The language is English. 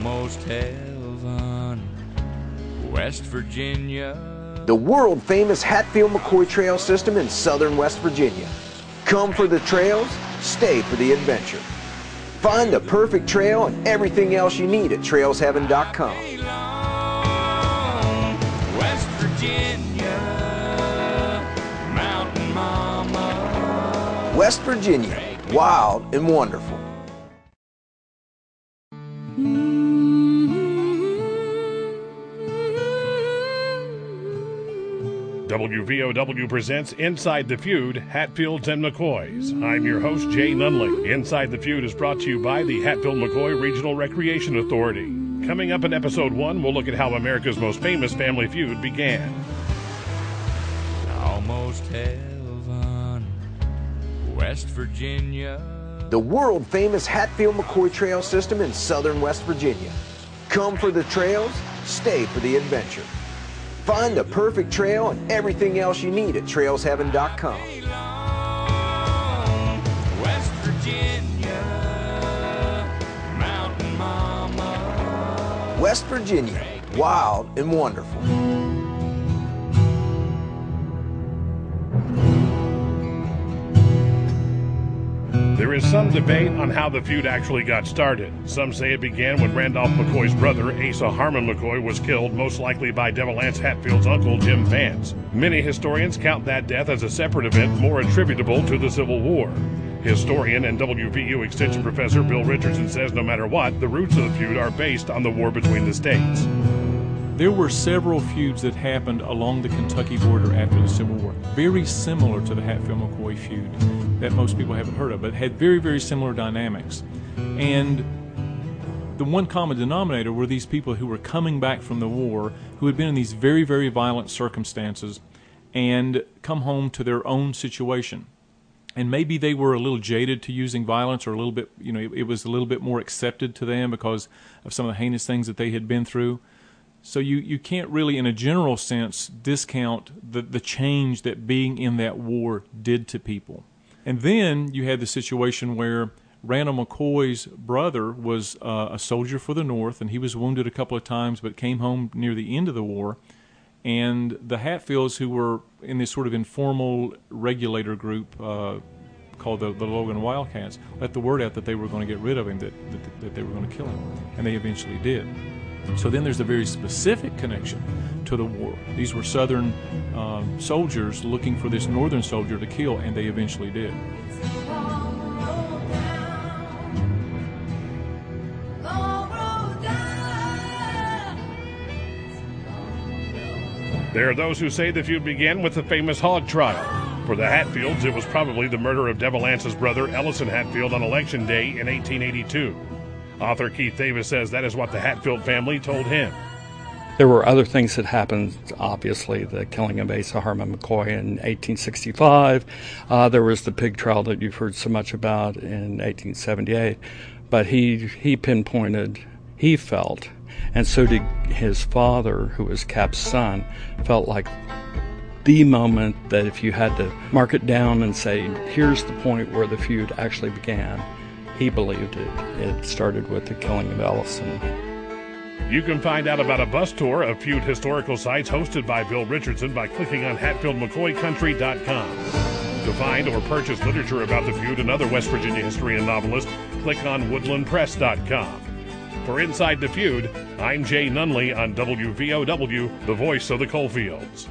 almost heaven, West Virginia. The world famous Hatfield McCoy Trail System in southern West Virginia. Come for the trails, stay for the adventure. Find the perfect trail and everything else you need at trailsheaven.com. West Virginia, Mountain Mama. West Virginia, wild and wonderful. Mm. WVOW presents Inside the Feud Hatfields and McCoys. I'm your host, Jay Nunley. Inside the Feud is brought to you by the Hatfield McCoy Regional Recreation Authority. Coming up in episode one, we'll look at how America's most famous family feud began. Almost heaven, West Virginia. The world famous Hatfield McCoy Trail System in southern West Virginia. Come for the trails, stay for the adventure. Find the perfect trail and everything else you need at trailsheaven.com. West Virginia, Mountain Mama. West Virginia, wild and wonderful. There is some debate on how the feud actually got started. Some say it began when Randolph McCoy's brother, Asa Harmon McCoy, was killed, most likely by Devil Anse Hatfield's uncle, Jim Vance. Many historians count that death as a separate event more attributable to the Civil War. Historian and WVU Extension Professor Bill Richardson says no matter what, the roots of the feud are based on the war between the states. There were several feuds that happened along the Kentucky border after the Civil War, very similar to the Hatfield McCoy feud that most people haven't heard of, but had very, very similar dynamics. And the one common denominator were these people who were coming back from the war, who had been in these very, very violent circumstances, and come home to their own situation. And maybe they were a little jaded to using violence, or a little bit, you know, it, it was a little bit more accepted to them because of some of the heinous things that they had been through. So you, you can't really, in a general sense, discount the, the change that being in that war did to people. And then you had the situation where Randall McCoy's brother was uh, a soldier for the North, and he was wounded a couple of times, but came home near the end of the war. And the Hatfields, who were in this sort of informal regulator group uh, called the, the Logan Wildcats, let the word out that they were going to get rid of him, that, that, that they were going to kill him. And they eventually did. So then there's a very specific connection to the war. These were Southern um, soldiers looking for this Northern soldier to kill, and they eventually did. There are those who say the feud began with the famous hog trial. For the Hatfields, it was probably the murder of Devil Anse's brother, Ellison Hatfield, on Election Day in 1882. Author Keith Davis says that is what the Hatfield family told him. There were other things that happened, obviously, the killing of Asa Harmon McCoy in 1865. Uh, there was the pig trial that you've heard so much about in 1878. But he, he pinpointed, he felt, and so did his father, who was Cap's son, felt like the moment that if you had to mark it down and say, here's the point where the feud actually began, he believed it. It started with the killing of Ellison. You can find out about a bus tour of feud historical sites hosted by Bill Richardson by clicking on HatfieldMcCoyCountry.com. To find or purchase literature about the feud and other West Virginia history and novelists, click on WoodlandPress.com. For Inside the Feud, I'm Jay Nunley on WVOW, the voice of the coalfields.